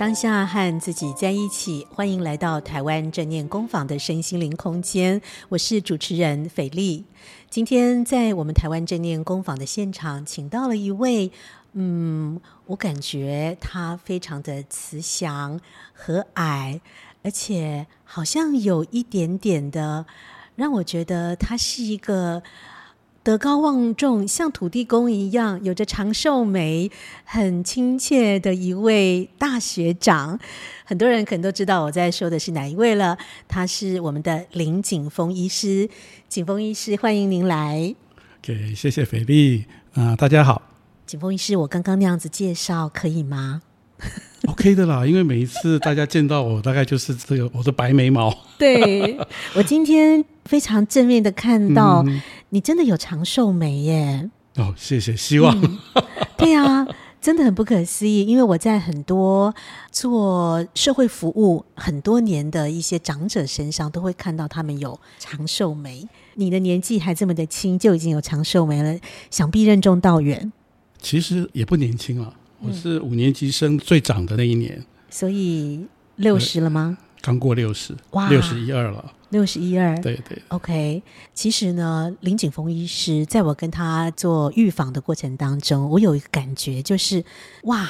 当下和自己在一起，欢迎来到台湾正念工坊的身心灵空间。我是主持人斐丽。今天在我们台湾正念工坊的现场，请到了一位，嗯，我感觉他非常的慈祥和蔼，而且好像有一点点的，让我觉得他是一个。德高望重，像土地公一样，有着长寿眉，很亲切的一位大学长。很多人可能都知道我在说的是哪一位了。他是我们的林景峰医师，景峰医师，欢迎您来。给、okay, 谢谢斐莉啊，大家好。景峰医师，我刚刚那样子介绍可以吗？OK 的啦，因为每一次大家见到我，大概就是这个我的白眉毛。对，我今天非常正面的看到、嗯、你真的有长寿眉耶。哦，谢谢，希望。嗯、对啊，真的很不可思议，因为我在很多做社会服务很多年的一些长者身上，都会看到他们有长寿眉。你的年纪还这么的轻，就已经有长寿眉了，想必任重道远。其实也不年轻了。我是五年级生最长的那一年，所以六十了吗？刚过六十，哇，六十一二了，六十一二，对对。OK，其实呢，林景峰医师在我跟他做预防的过程当中，我有一个感觉，就是哇，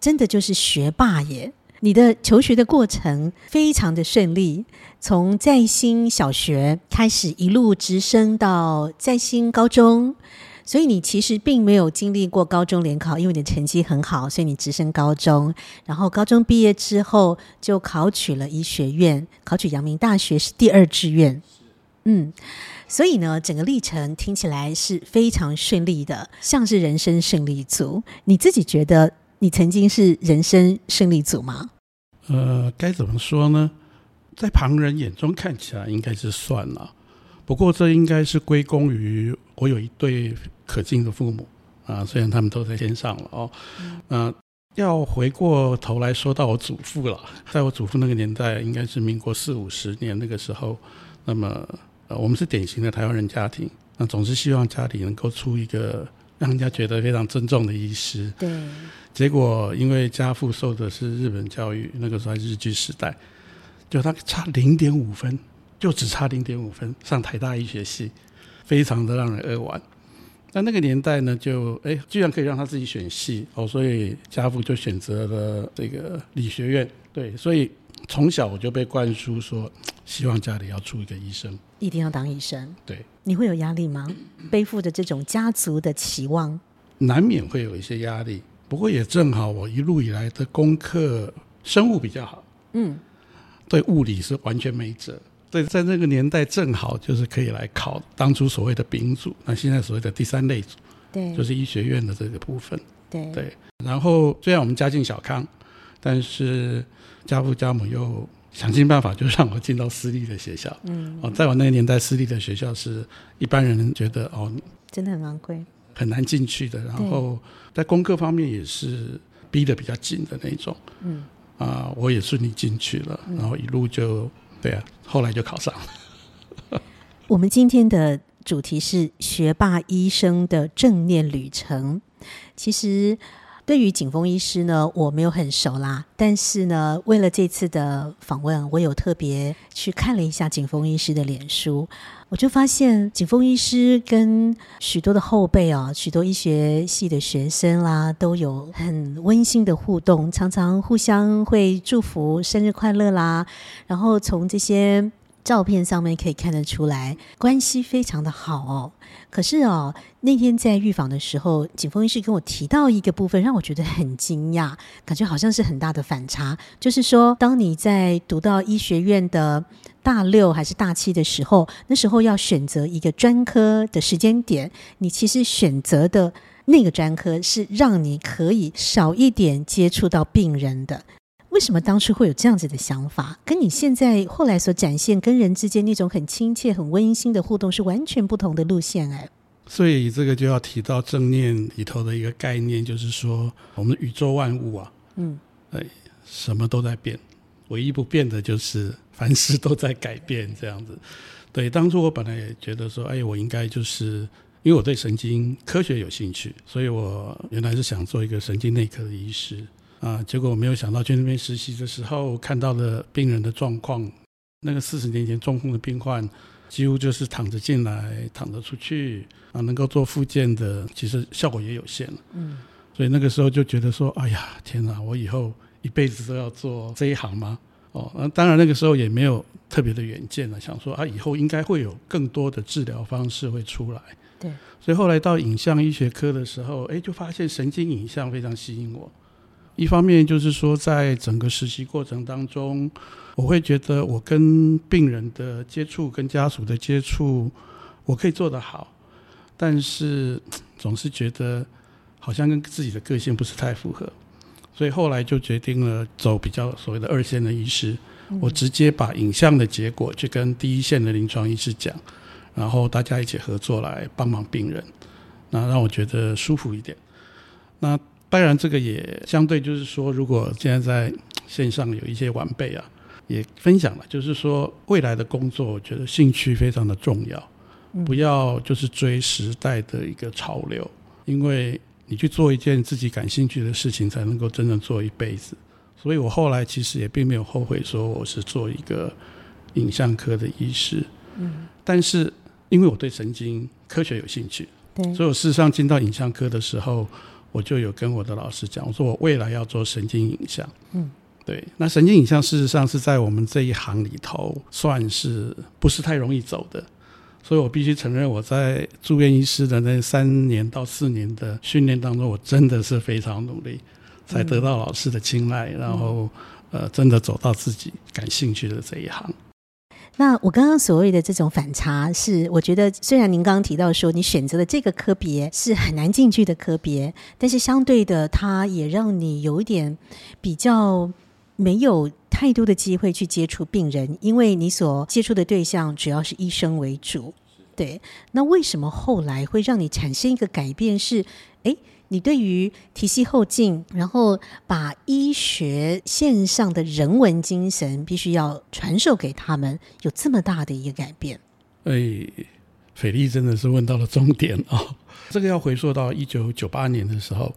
真的就是学霸耶！你的求学的过程非常的顺利，从在新小学开始，一路直升到在新高中。所以你其实并没有经历过高中联考，因为你的成绩很好，所以你直升高中。然后高中毕业之后就考取了医学院，考取阳明大学是第二志愿。嗯，所以呢，整个历程听起来是非常顺利的，像是人生胜利组。你自己觉得你曾经是人生胜利组吗？呃，该怎么说呢？在旁人眼中看起来应该是算了。不过，这应该是归功于我有一对可敬的父母啊，虽然他们都在天上了哦。嗯、啊，要回过头来说到我祖父了，在我祖父那个年代，应该是民国四五十年那个时候，那么呃，我们是典型的台湾人家庭，那总是希望家里能够出一个让人家觉得非常尊重的医师。对。结果因为家父受的是日本教育，那个时候还是日据时代，就他差零点五分。就只差零点五分上台大医学系，非常的让人扼腕。那那个年代呢，就哎，居然可以让他自己选系哦，所以家父就选择了这个理学院。对，所以从小我就被灌输说，希望家里要出一个医生，一定要当医生。对，你会有压力吗？背负着这种家族的期望，难免会有一些压力。不过也正好，我一路以来的功课，生物比较好，嗯，对物理是完全没辙。对，在那个年代正好就是可以来考当初所谓的丙组，那现在所谓的第三类组，对，就是医学院的这个部分，对对。然后虽然我们家境小康，但是家父家母又想尽办法就让我进到私立的学校，嗯，哦，在我那个年代，私立的学校是一般人觉得哦，真的很昂贵，很难进去的。然后在功课方面也是逼得比较紧的那种，嗯，啊，我也顺利进去了，然后一路就。对啊，后来就考上了。我们今天的主题是学霸医生的正念旅程。其实对于景峰医师呢，我没有很熟啦。但是呢，为了这次的访问，我有特别去看了一下景峰医师的脸书。我就发现景峰医师跟许多的后辈啊，许多医学系的学生啦，都有很温馨的互动，常常互相会祝福生日快乐啦。然后从这些照片上面可以看得出来，关系非常的好哦。可是哦，那天在预访的时候，景峰医师跟我提到一个部分，让我觉得很惊讶，感觉好像是很大的反差。就是说，当你在读到医学院的大六还是大七的时候，那时候要选择一个专科的时间点，你其实选择的那个专科是让你可以少一点接触到病人的。为什么当初会有这样子的想法？跟你现在后来所展现跟人之间那种很亲切、很温馨的互动是完全不同的路线哎。所以这个就要提到正念里头的一个概念，就是说我们宇宙万物啊，嗯，哎，什么都在变，唯一不变的就是凡事都在改变这样子。对，当初我本来也觉得说，哎，我应该就是因为我对神经科学有兴趣，所以我原来是想做一个神经内科的医师。啊，结果我没有想到去那边实习的时候看到了病人的状况，那个四十年前中风的病患几乎就是躺着进来，躺着出去啊，能够做复健的，其实效果也有限了。嗯，所以那个时候就觉得说，哎呀，天哪，我以后一辈子都要做这一行吗？哦，那当然那个时候也没有特别的远见了，想说啊，以后应该会有更多的治疗方式会出来。对，所以后来到影像医学科的时候，哎，就发现神经影像非常吸引我。一方面就是说，在整个实习过程当中，我会觉得我跟病人的接触、跟家属的接触，我可以做得好，但是总是觉得好像跟自己的个性不是太符合。所以后来就决定了走比较所谓的二线的医师，我直接把影像的结果去跟第一线的临床医师讲，然后大家一起合作来帮忙病人，那让我觉得舒服一点。那当然这个也相对就是说，如果现在在线上有一些晚辈啊，也分享了，就是说未来的工作，我觉得兴趣非常的重要，不要就是追时代的一个潮流，因为。你去做一件自己感兴趣的事情，才能够真正做一辈子。所以我后来其实也并没有后悔说我是做一个影像科的医师。嗯。但是因为我对神经科学有兴趣，对，所以我事实上进到影像科的时候，我就有跟我的老师讲，我说我未来要做神经影像。嗯。对。那神经影像事实上是在我们这一行里头算是不是太容易走的。所以我必须承认，我在住院医师的那三年到四年的训练当中，我真的是非常努力，才得到老师的青睐，然后呃，真的走到自己感兴趣的这一行。那我刚刚所谓的这种反差，是我觉得虽然您刚刚提到说你选择的这个科别是很难进去的科别，但是相对的，它也让你有一点比较没有。太多的机会去接触病人，因为你所接触的对象主要是医生为主。对，那为什么后来会让你产生一个改变？是，哎，你对于提携后进，然后把医学线上的人文精神必须要传授给他们，有这么大的一个改变？哎，斐丽真的是问到了重点啊、哦！这个要回溯到一九九八年的时候，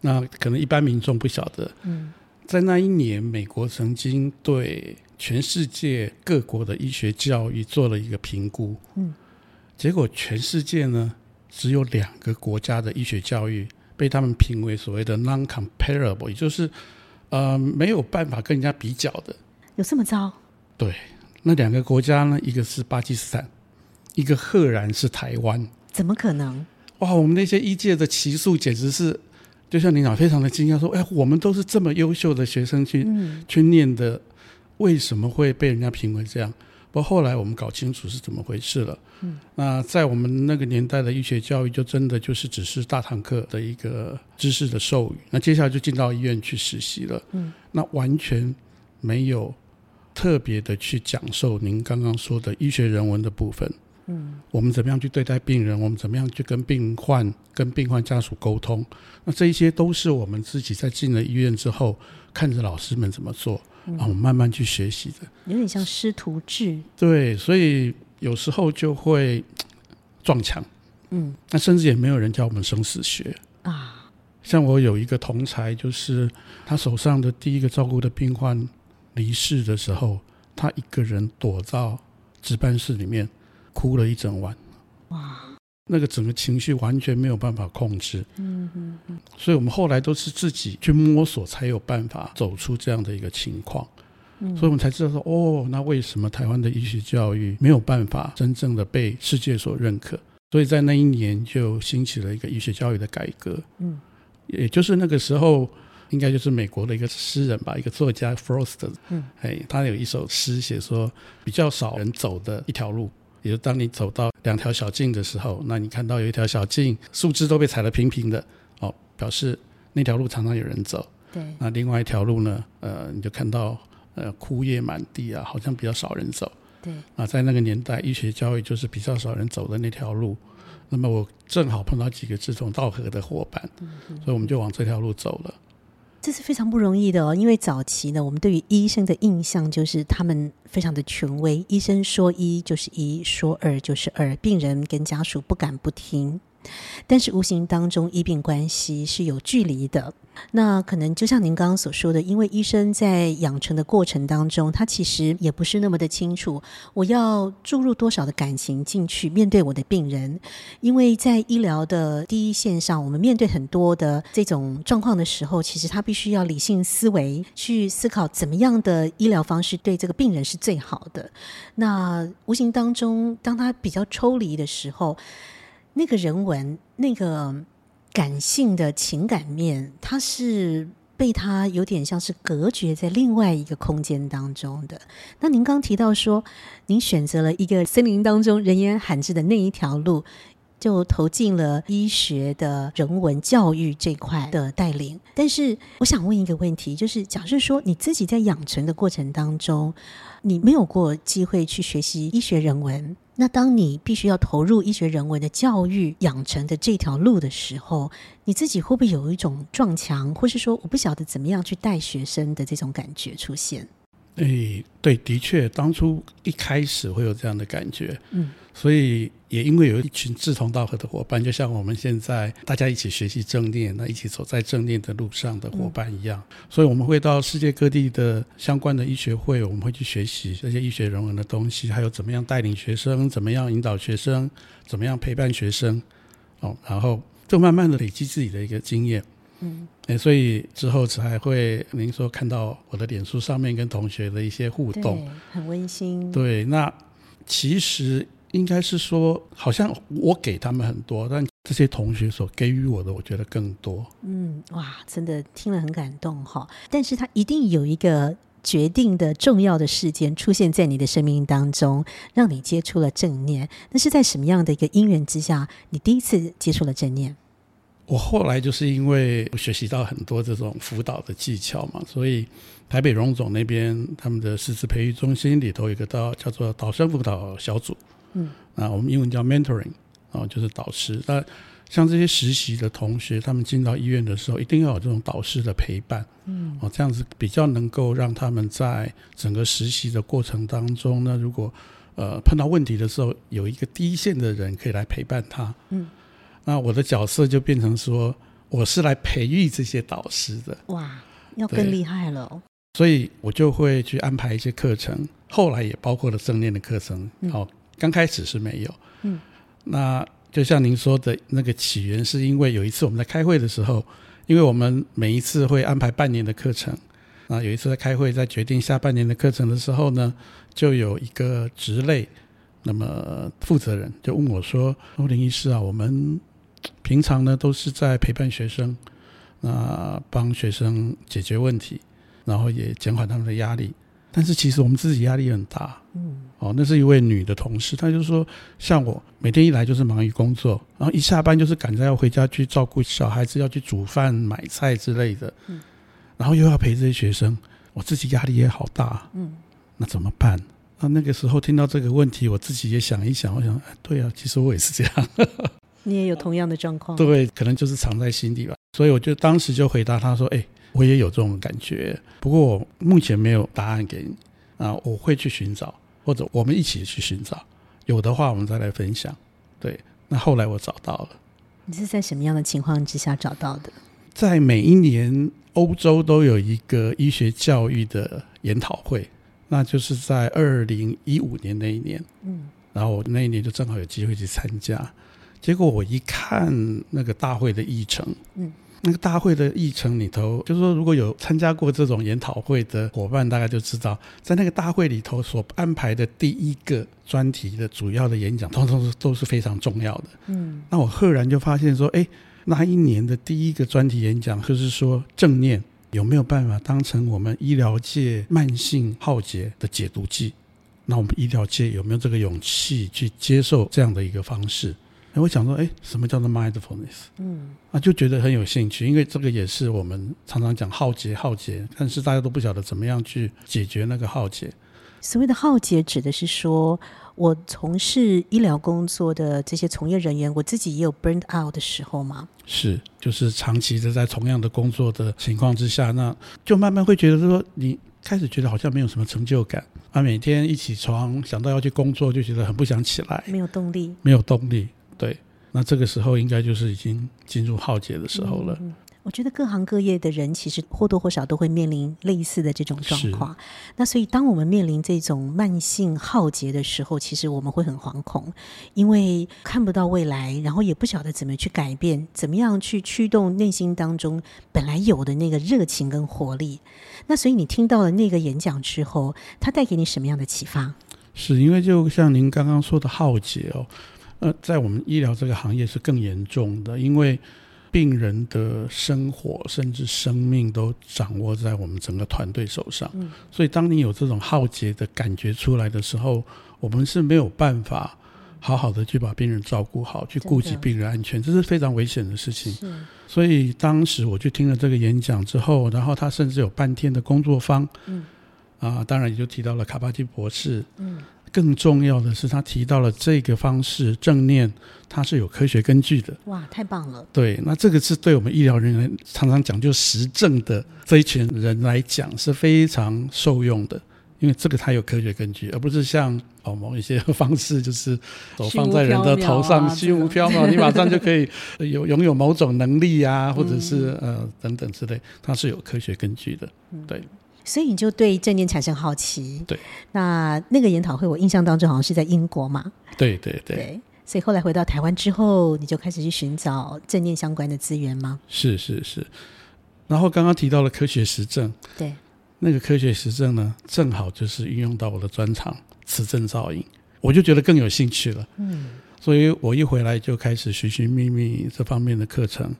那可能一般民众不晓得，嗯。在那一年，美国曾经对全世界各国的医学教育做了一个评估。嗯，结果全世界呢，只有两个国家的医学教育被他们评为所谓的 non-comparable，也就是呃没有办法跟人家比较的。有这么糟？对，那两个国家呢，一个是巴基斯坦，一个赫然是台湾。怎么可能？哇，我们那些医界的奇数简直是。就像领导非常的惊讶，说：“哎，我们都是这么优秀的学生去、嗯、去念的，为什么会被人家评为这样？”不过后来我们搞清楚是怎么回事了。嗯，那在我们那个年代的医学教育，就真的就是只是大堂课的一个知识的授予。那接下来就进到医院去实习了。嗯，那完全没有特别的去讲授您刚刚说的医学人文的部分。嗯，我们怎么样去对待病人？我们怎么样去跟病患、跟病患家属沟通？那这一些都是我们自己在进了医院之后，看着老师们怎么做，然后慢慢去学习的。有点像师徒制。对，所以有时候就会撞墙。嗯，那甚至也没有人教我们生死学啊。像我有一个同才，就是他手上的第一个照顾的病患离世的时候，他一个人躲到值班室里面。哭了一整晚，哇！那个整个情绪完全没有办法控制，嗯嗯嗯。所以我们后来都是自己去摸索，才有办法走出这样的一个情况。嗯，所以我们才知道说，哦，那为什么台湾的医学教育没有办法真正的被世界所认可？所以在那一年就兴起了一个医学教育的改革。嗯，也就是那个时候，应该就是美国的一个诗人吧，一个作家 Frost。嗯，哎，他有一首诗写说，比较少人走的一条路。也就当你走到两条小径的时候，那你看到有一条小径树枝都被踩得平平的，哦，表示那条路常常有人走。对。那另外一条路呢？呃，你就看到呃枯叶满地啊，好像比较少人走。对。那在那个年代，医学教育就是比较少人走的那条路。那么我正好碰到几个志同道合的伙伴，所以我们就往这条路走了。这是非常不容易的哦，因为早期呢，我们对于医生的印象就是他们非常的权威，医生说一就是一，说二就是二，病人跟家属不敢不听。但是无形当中医病关系是有距离的。那可能就像您刚刚所说的，因为医生在养成的过程当中，他其实也不是那么的清楚，我要注入多少的感情进去面对我的病人。因为在医疗的第一线上，我们面对很多的这种状况的时候，其实他必须要理性思维去思考怎么样的医疗方式对这个病人是最好的。那无形当中，当他比较抽离的时候，那个人文，那个。感性的情感面，它是被它有点像是隔绝在另外一个空间当中的。那您刚提到说，您选择了一个森林当中人烟罕至的那一条路，就投进了医学的人文教育这块的带领。但是，我想问一个问题，就是假设说你自己在养成的过程当中，你没有过机会去学习医学人文。那当你必须要投入医学人文的教育养成的这条路的时候，你自己会不会有一种撞墙，或是说我不晓得怎么样去带学生的这种感觉出现？诶，对，的确，当初一开始会有这样的感觉，嗯。所以也因为有一群志同道合的伙伴，就像我们现在大家一起学习正念，那一起走在正念的路上的伙伴一样，所以我们会到世界各地的相关的医学会，我们会去学习这些医学人文的东西，还有怎么样带领学生，怎么样引导学生，怎么样陪伴学生，哦，然后就慢慢的累积自己的一个经验，嗯，诶，所以之后才会您说看到我的脸书上面跟同学的一些互动，很温馨，对，那其实。应该是说，好像我给他们很多，但这些同学所给予我的，我觉得更多。嗯，哇，真的听了很感动哈。但是他一定有一个决定的重要的事件出现在你的生命当中，让你接触了正念。那是在什么样的一个因缘之下，你第一次接触了正念？我后来就是因为学习到很多这种辅导的技巧嘛，所以台北荣总那边他们的师资培育中心里头有一个叫叫做导生辅导小组。嗯，那我们英文叫 mentoring，哦，就是导师。那像这些实习的同学，他们进到医院的时候，一定要有这种导师的陪伴，嗯，哦，这样子比较能够让他们在整个实习的过程当中呢，如果呃碰到问题的时候，有一个第一线的人可以来陪伴他，嗯，那我的角色就变成说，我是来培育这些导师的，哇，要更厉害了，所以我就会去安排一些课程，后来也包括了正念的课程，好、嗯。刚开始是没有，嗯，那就像您说的那个起源，是因为有一次我们在开会的时候，因为我们每一次会安排半年的课程，那有一次在开会，在决定下半年的课程的时候呢，就有一个职类，那么负责人就问我说：“欧林医师啊，我们平常呢都是在陪伴学生，那帮学生解决问题，然后也减缓他们的压力。”但是其实我们自己压力很大，嗯，哦，那是一位女的同事，她就说，像我每天一来就是忙于工作，然后一下班就是赶着要回家去照顾小孩子，要去煮饭、买菜之类的，嗯，然后又要陪这些学生，我自己压力也好大，嗯，那怎么办？那那个时候听到这个问题，我自己也想一想，我想，哎，对啊，其实我也是这样，你也有同样的状况，对，可能就是藏在心底吧，所以我就当时就回答她说，哎。我也有这种感觉，不过我目前没有答案给你啊，我会去寻找，或者我们一起去寻找，有的话我们再来分享。对，那后来我找到了。你是在什么样的情况之下找到的？在每一年欧洲都有一个医学教育的研讨会，那就是在二零一五年那一年，嗯，然后我那一年就正好有机会去参加，结果我一看那个大会的议程，嗯。那个大会的议程里头，就是说，如果有参加过这种研讨会的伙伴，大概就知道，在那个大会里头所安排的第一个专题的主要的演讲，通通是都是非常重要的。嗯，那我赫然就发现说，哎，那一年的第一个专题演讲，就是说正念有没有办法当成我们医疗界慢性浩劫的解毒剂？那我们医疗界有没有这个勇气去接受这样的一个方式？我想说，哎，什么叫做 mindfulness？嗯，啊，就觉得很有兴趣，因为这个也是我们常常讲浩劫，浩劫，但是大家都不晓得怎么样去解决那个浩劫。所谓的浩劫，指的是说我从事医疗工作的这些从业人员，我自己也有 burned out 的时候吗？是，就是长期的在同样的工作的情况之下，那就慢慢会觉得说，你开始觉得好像没有什么成就感，啊，每天一起床想到要去工作，就觉得很不想起来，没有动力，没有动力。对，那这个时候应该就是已经进入浩劫的时候了。嗯我觉得各行各业的人其实或多或少都会面临类似的这种状况。那所以，当我们面临这种慢性浩劫的时候，其实我们会很惶恐，因为看不到未来，然后也不晓得怎么去改变，怎么样去驱动内心当中本来有的那个热情跟活力。那所以，你听到了那个演讲之后，它带给你什么样的启发？是因为就像您刚刚说的浩劫哦，呃，在我们医疗这个行业是更严重的，因为。病人的生活甚至生命都掌握在我们整个团队手上，嗯，所以当你有这种浩劫的感觉出来的时候，我们是没有办法好好的去把病人照顾好，去顾及病人安全，这是非常危险的事情。所以当时我去听了这个演讲之后，然后他甚至有半天的工作坊，嗯，啊，当然也就提到了卡巴金博士，嗯。更重要的是，他提到了这个方式正念，它是有科学根据的。哇，太棒了！对，那这个是对我们医疗人员常常讲究实证的这一群人来讲是非常受用的，因为这个它有科学根据，而不是像哦某一些方式，就是手放在人的头上虚无缥缈，你马上就可以 有拥有某种能力啊，或者是呃等等之类，它是有科学根据的，对。所以你就对正念产生好奇。对，那那个研讨会，我印象当中好像是在英国嘛。对对对，对。所以后来回到台湾之后，你就开始去寻找正念相关的资源吗？是是是。然后刚刚提到了科学实证，对，那个科学实证呢，正好就是运用到我的专长磁振造影，我就觉得更有兴趣了。嗯，所以我一回来就开始寻寻觅觅这方面的课程。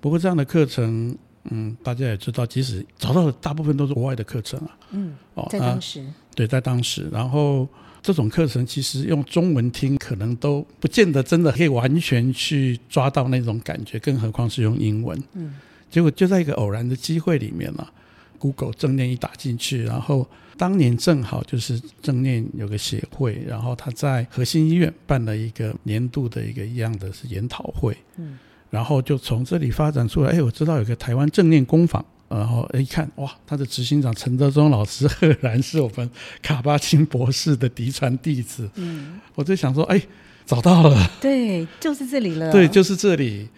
不过这样的课程。嗯，大家也知道，即使找到的大部分都是国外的课程啊。嗯，哦，在当时，对，在当时，然后这种课程其实用中文听，可能都不见得真的可以完全去抓到那种感觉，更何况是用英文。嗯，结果就在一个偶然的机会里面啊，Google 正念一打进去，然后当年正好就是正念有个协会，然后他在核心医院办了一个年度的一个一样的是研讨会。嗯。然后就从这里发展出来，哎，我知道有个台湾正念工坊，然后一看，哇，他的执行长陈德忠老师赫然是我们卡巴金博士的嫡传弟子，嗯，我就想说，哎，找到了，对，就是这里了，对，就是这里，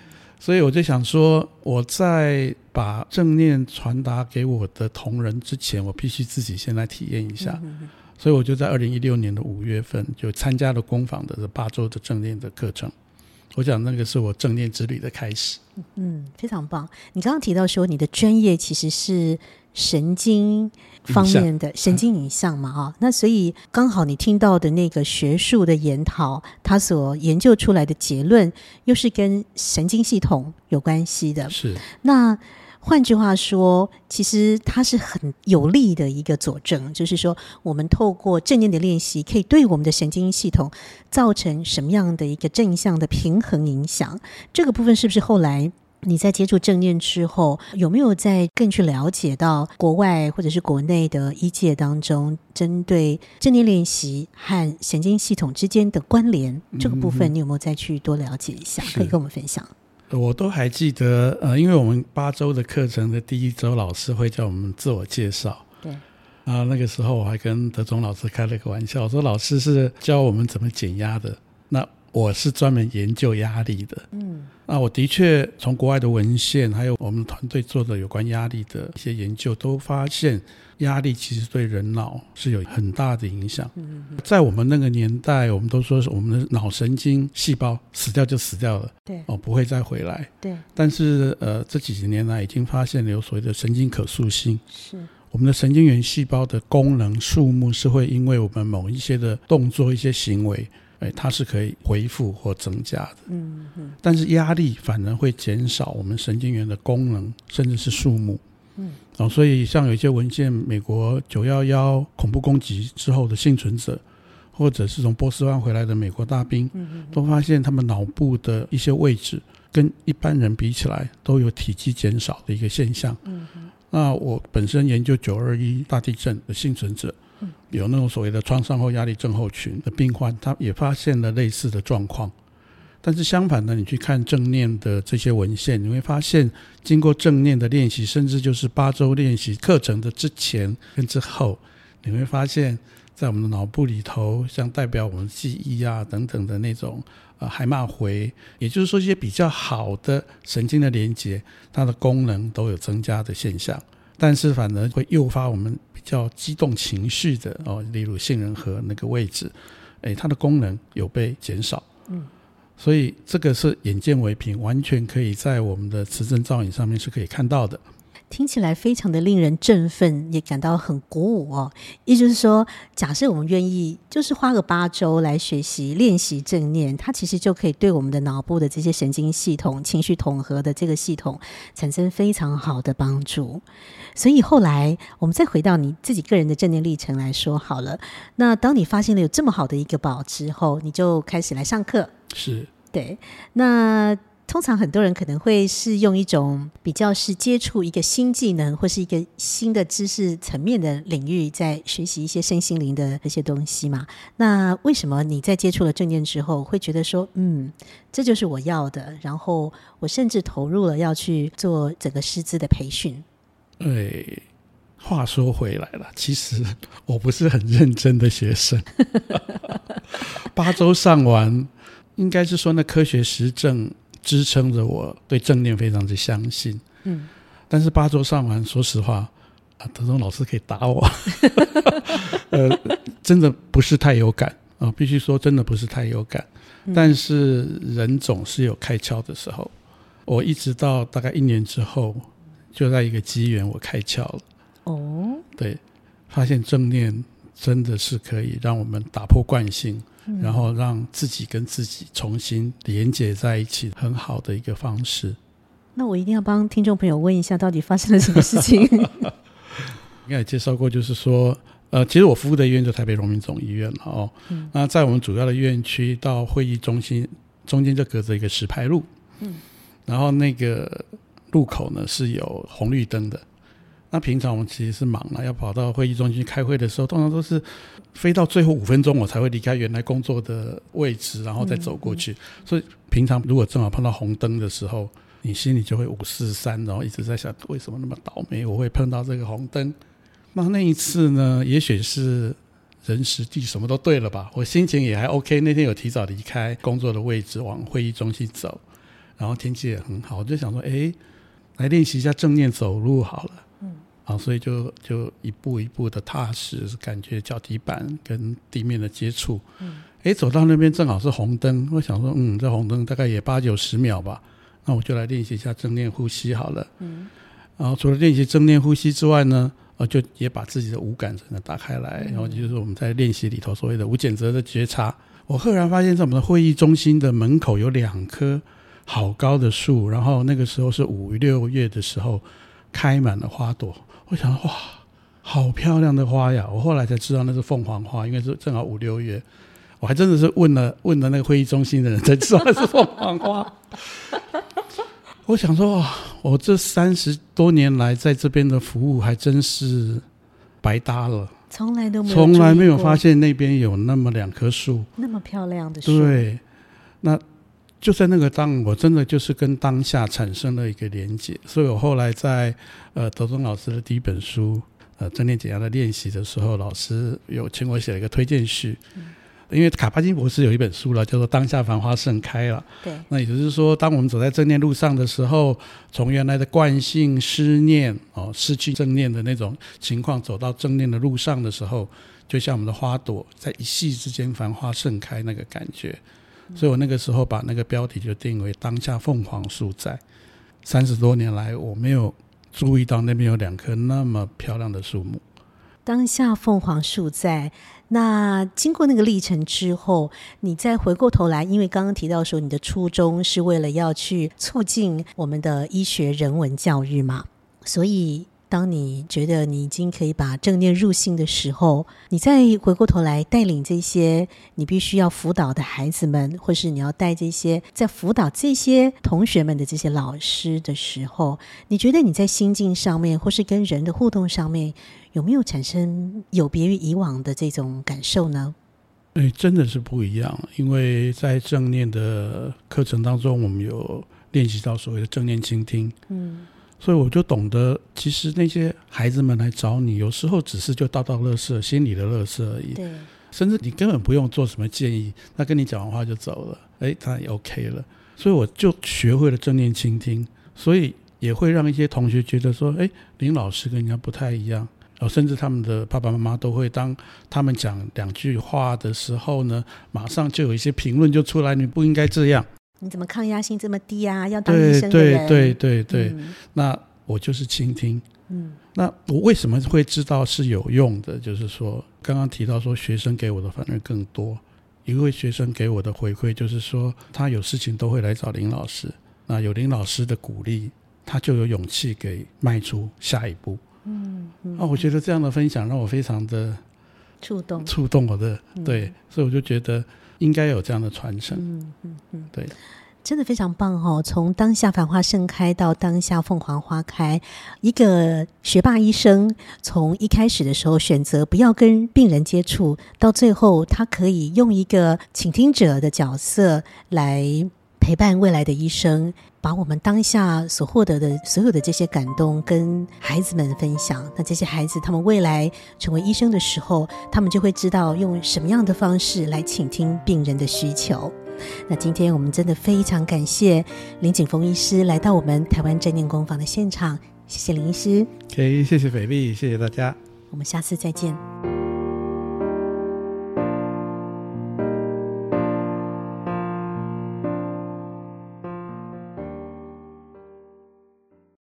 所以我就想说，我在把正念传达给我的同仁之前，我必须自己先来体验一下，嗯、所以我就在二零一六年的五月份就参加了工坊的这八周的正念的课程。我讲那个是我正念之旅的开始。嗯，非常棒。你刚刚提到说你的专业其实是神经方面的神经影像嘛？啊，那所以刚好你听到的那个学术的研讨，他所研究出来的结论又是跟神经系统有关系的。是那。换句话说，其实它是很有力的一个佐证，就是说，我们透过正念的练习，可以对我们的神经系统造成什么样的一个正向的平衡影响。这个部分是不是后来你在接触正念之后，有没有在更去了解到国外或者是国内的医界当中，针对正念练习和神经系统之间的关联？这个部分你有没有再去多了解一下？可以跟我们分享。我都还记得，呃，因为我们八周的课程的第一周，老师会叫我们自我介绍。对。啊，那个时候我还跟德忠老师开了个玩笑，我说老师是教我们怎么减压的，那我是专门研究压力的。嗯。那我的确从国外的文献，还有我们团队做的有关压力的一些研究，都发现。压力其实对人脑是有很大的影响。嗯在我们那个年代，我们都说是我们的脑神经细胞死掉就死掉了，对，哦，不会再回来。对。但是呃，这几十年来已经发现了有所谓的神经可塑性，是我们的神经元细胞的功能数目是会因为我们某一些的动作、一些行为，哎，它是可以恢复或增加的。嗯嗯。但是压力反而会减少我们神经元的功能，甚至是数目。嗯，哦，所以像有一些文献，美国九幺幺恐怖攻击之后的幸存者，或者是从波斯湾回来的美国大兵，都发现他们脑部的一些位置跟一般人比起来都有体积减少的一个现象。嗯，那我本身研究九二一大地震的幸存者，有那种所谓的创伤后压力症候群的病患，他也发现了类似的状况。但是相反的，你去看正念的这些文献，你会发现，经过正念的练习，甚至就是八周练习课程的之前跟之后，你会发现在我们的脑部里头，像代表我们记忆啊等等的那种呃海马回，也就是说一些比较好的神经的连接，它的功能都有增加的现象。但是反而会诱发我们比较激动情绪的哦，例如杏仁核那个位置，哎，它的功能有被减少。嗯，所以这个是眼见为凭，完全可以在我们的磁振造影上面是可以看到的。听起来非常的令人振奋，也感到很鼓舞哦。也就是说，假设我们愿意，就是花个八周来学习练习正念，它其实就可以对我们的脑部的这些神经系统、情绪统合的这个系统产生非常好的帮助。所以后来，我们再回到你自己个人的正念历程来说好了。那当你发现了有这么好的一个宝之后，你就开始来上课。是，对，那。通常很多人可能会是用一种比较是接触一个新技能或是一个新的知识层面的领域，在学习一些身心灵的一些东西嘛。那为什么你在接触了正念之后，会觉得说，嗯，这就是我要的？然后我甚至投入了要去做整个师资的培训。对，话说回来了，其实我不是很认真的学生，八周上完，应该是说那科学实证。支撑着我对正念非常的相信，嗯，但是八周上完，说实话，啊，德中老师可以打我，呃，真的不是太有感啊，必须说真的不是太有感，嗯，但是人总是有开窍的时候，我一直到大概一年之后，就在一个机缘我开窍了，哦，对，发现正念真的是可以让我们打破惯性。然后让自己跟自己重新连接在一起，很好的一个方式。那我一定要帮听众朋友问一下，到底发生了什么事情？应该也介绍过，就是说，呃，其实我服务的医院就台北荣民总医院哦。嗯。那在我们主要的院区到会议中心中间就隔着一个石牌路。嗯。然后那个路口呢是有红绿灯的。那平常我们其实是忙了，要跑到会议中心开会的时候，通常都是飞到最后五分钟，我才会离开原来工作的位置，然后再走过去。嗯嗯、所以平常如果正好碰到红灯的时候，你心里就会五四三，然后一直在想为什么那么倒霉，我会碰到这个红灯。那那一次呢，也许是人时地什么都对了吧，我心情也还 OK。那天有提早离开工作的位置，往会议中心走，然后天气也很好，我就想说，哎，来练习一下正念走路好了。啊，所以就就一步一步的踏实，感觉脚底板跟地面的接触。嗯，哎，走到那边正好是红灯，我想说，嗯，这红灯大概也八九十秒吧，那我就来练习一下正念呼吸好了。嗯，然后除了练习正念呼吸之外呢，呃，就也把自己的五感整个打开来，然后就是我们在练习里头所谓的无拣择的觉察。我赫然发现，在我们的会议中心的门口有两棵好高的树，然后那个时候是五六月的时候，开满了花朵。我想哇，好漂亮的花呀！我后来才知道那是凤凰花，因为是正好五六月。我还真的是问了问了那个会议中心的人，才知道那是凤凰花。我想说哇，我这三十多年来在这边的服务还真是白搭了，从来都没有从来没有发现那边有那么两棵树，那么漂亮的树。对，那。就在那个当，我真的就是跟当下产生了一个连接，所以我后来在呃德中老师的第一本书呃正念减压的练习的时候，老师有请我写了一个推荐序，嗯、因为卡巴金博士有一本书了，叫做《当下繁花盛开》了。对，那也就是说，当我们走在正念路上的时候，从原来的惯性、失念哦，失去正念的那种情况，走到正念的路上的时候，就像我们的花朵在一夕之间繁花盛开那个感觉。所以我那个时候把那个标题就定为“当下凤凰树在”。三十多年来，我没有注意到那边有两棵那么漂亮的树木。当下凤凰树在，那经过那个历程之后，你再回过头来，因为刚刚提到说你的初衷是为了要去促进我们的医学人文教育嘛，所以。当你觉得你已经可以把正念入心的时候，你再回过头来带领这些你必须要辅导的孩子们，或是你要带这些在辅导这些同学们的这些老师的时候，你觉得你在心境上面，或是跟人的互动上面，有没有产生有别于以往的这种感受呢？哎，真的是不一样，因为在正念的课程当中，我们有练习到所谓的正念倾听。嗯。所以我就懂得，其实那些孩子们来找你，有时候只是就倒倒垃圾，心里的垃圾而已。对，甚至你根本不用做什么建议，他跟你讲完话就走了。哎，他也 OK 了。所以我就学会了正念倾听，所以也会让一些同学觉得说，哎，林老师跟人家不太一样。哦，甚至他们的爸爸妈妈都会当他们讲两句话的时候呢，马上就有一些评论就出来，你不应该这样。你怎么抗压性这么低啊？要当医生的人。对对对对对。嗯、那我就是倾听。嗯。那我为什么会知道是有用的？就是说，刚刚提到说，学生给我的反而更多。一位学生给我的回馈就是说，他有事情都会来找林老师。那有林老师的鼓励，他就有勇气给迈出下一步。嗯，嗯啊，我觉得这样的分享让我非常的触动，触动我的，对，嗯、所以我就觉得应该有这样的传承，嗯嗯嗯，对，真的非常棒、哦！从当下繁花盛开到当下凤凰花开，一个学霸医生从一开始的时候选择不要跟病人接触，到最后他可以用一个倾听者的角色来。陪伴未来的医生，把我们当下所获得的所有的这些感动跟孩子们分享。那这些孩子，他们未来成为医生的时候，他们就会知道用什么样的方式来倾听病人的需求。那今天我们真的非常感谢林景峰医师来到我们台湾正念工坊的现场，谢谢林医师。可以，谢谢斐莉，谢谢大家。我们下次再见。